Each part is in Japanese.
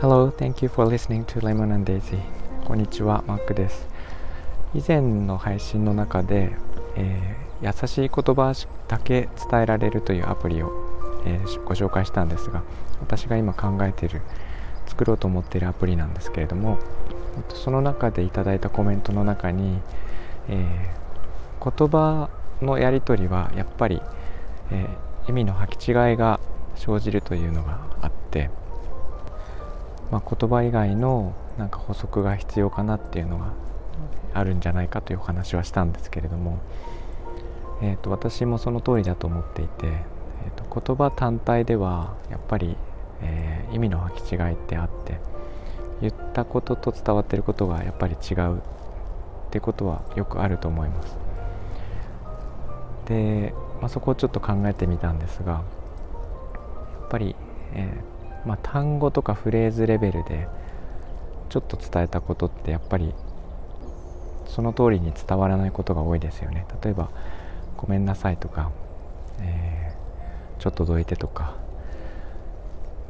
Hello, thank you for listening to Lemon and Daisy. こんにちは、マックです。以前の配信の中で、えー、優しい言葉だけ伝えられるというアプリを、えー、ご紹介したんですが、私が今考えている、作ろうと思っているアプリなんですけれども、その中でいただいたコメントの中に、えー、言葉のやり取りはやっぱり、えー、意味の履き違いが生じるというのがあって、まあ、言葉以外のなんか補足が必要かなっていうのがあるんじゃないかというお話はしたんですけれども、えーと、私もその通りだと思っていて、えーと、言葉単体ではやっぱり、えー、意味の履き違いってあって言ったことと伝わってることがやっぱり違うってことはよくあると思います。で、まあ、そこをちょっと考えてみたんですがやっぱり、えー、まあ、単語とかフレーズレベルでちょっと伝えたことってやっぱりその通りに伝わらないことが多いですよね。例えば「ごめんなさい」とか、えー、ちょっとどいて」とか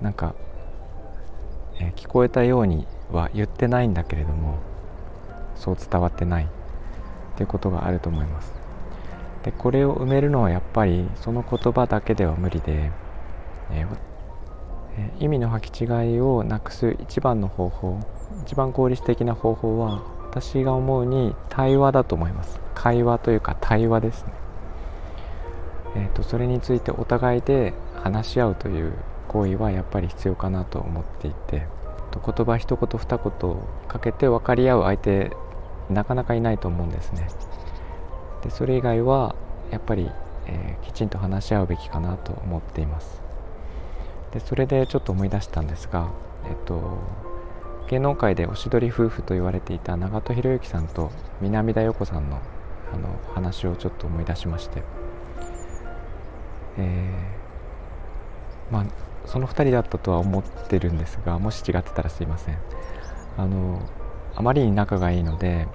なんか、えー、聞こえたようには言ってないんだけれどもそう伝わってないっていうことがあると思います。でこれを埋めるのはやっぱりその言葉だけでは無理で、えー、意味の履き違いをなくす一番の方法一番効率的な方法は私が思うに対話だと思います。会話というか対話ですね。えーと、それについてお互いで話し合うという行為はやっぱり必要かなと思っていて言葉一言二言かけて分かり合う相手なかなかいないと思うんですね。でそれ以外はやっぱり、えー、きちんと話し合うべきかなと思っています。でそれでちょっと思い出したんですがえっと芸能界でおしどり夫婦と言われていた長門博之さんと南田陽子さんのあの話をちょっと思い出しまして、えー、まあその2人だったとは思ってるんですがもし違ってたらすいません。あのあまりに仲がいいので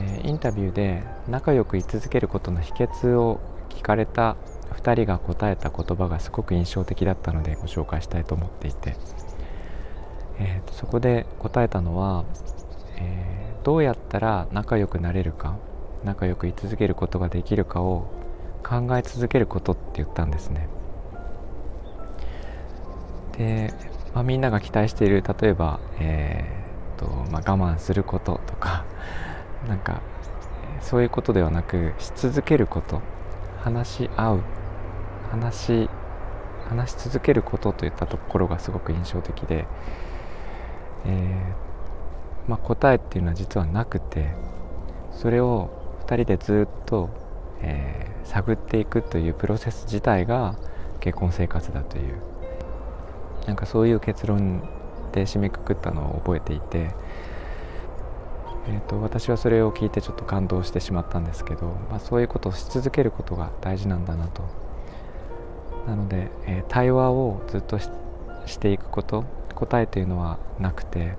えインタビューで仲良く居続けることの秘訣を聞かれた2人が答えた言葉がすごく印象的だったのでご紹介したいと思っていて、えー、そこで答えたのは、えー、どうやったら仲良くなれるか仲良く居続けることができるかを考え続けることって言ったんですね。で、まあ、みんなが期待している例えば、えーとまあ、我慢することとかなんかそういうことではなくし続けること。話し合う。話話し続けることといったところがすごく印象的で、えー、まあ、答えっていうのは実はなくてそれを2人でずっと、えー、探っていくというプロセス自体が結婚生活だという。なんかそういう結論で締めくくったのを覚えていて。えーと、私はそれを聞いてちょっと感動してしまったんですけど、まあ、そういうことをし続けることが大事なんだなと。なので、えー、対話をずっとしていくこと答えというのはなくて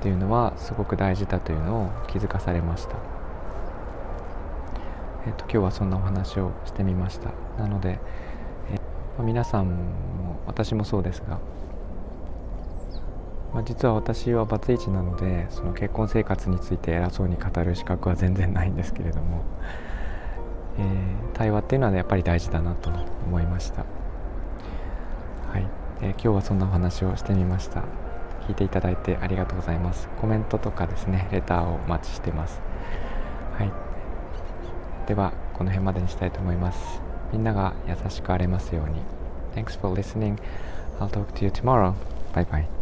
っていうのはすごく大事だというのを気づかされました、えーと、今日はそんなお話をしてみました。なので、えー、皆さんも私もそうですがまあ、実は私はバツイチなのでその結婚生活について偉そうに語る資格は全然ないんですけれども、えー、対話っていうのは、ね、やっぱり大事だなと思いました、はい。えー、今日はそんなお話をしてみました。聞いていただいてありがとうございます。コメントとかですねレターをお待ちしてます。はい。ではこの辺までにしたいと思います。みんなが優しくあれますように。Thanks for listening. I'll talk to you tomorrow. Bye bye.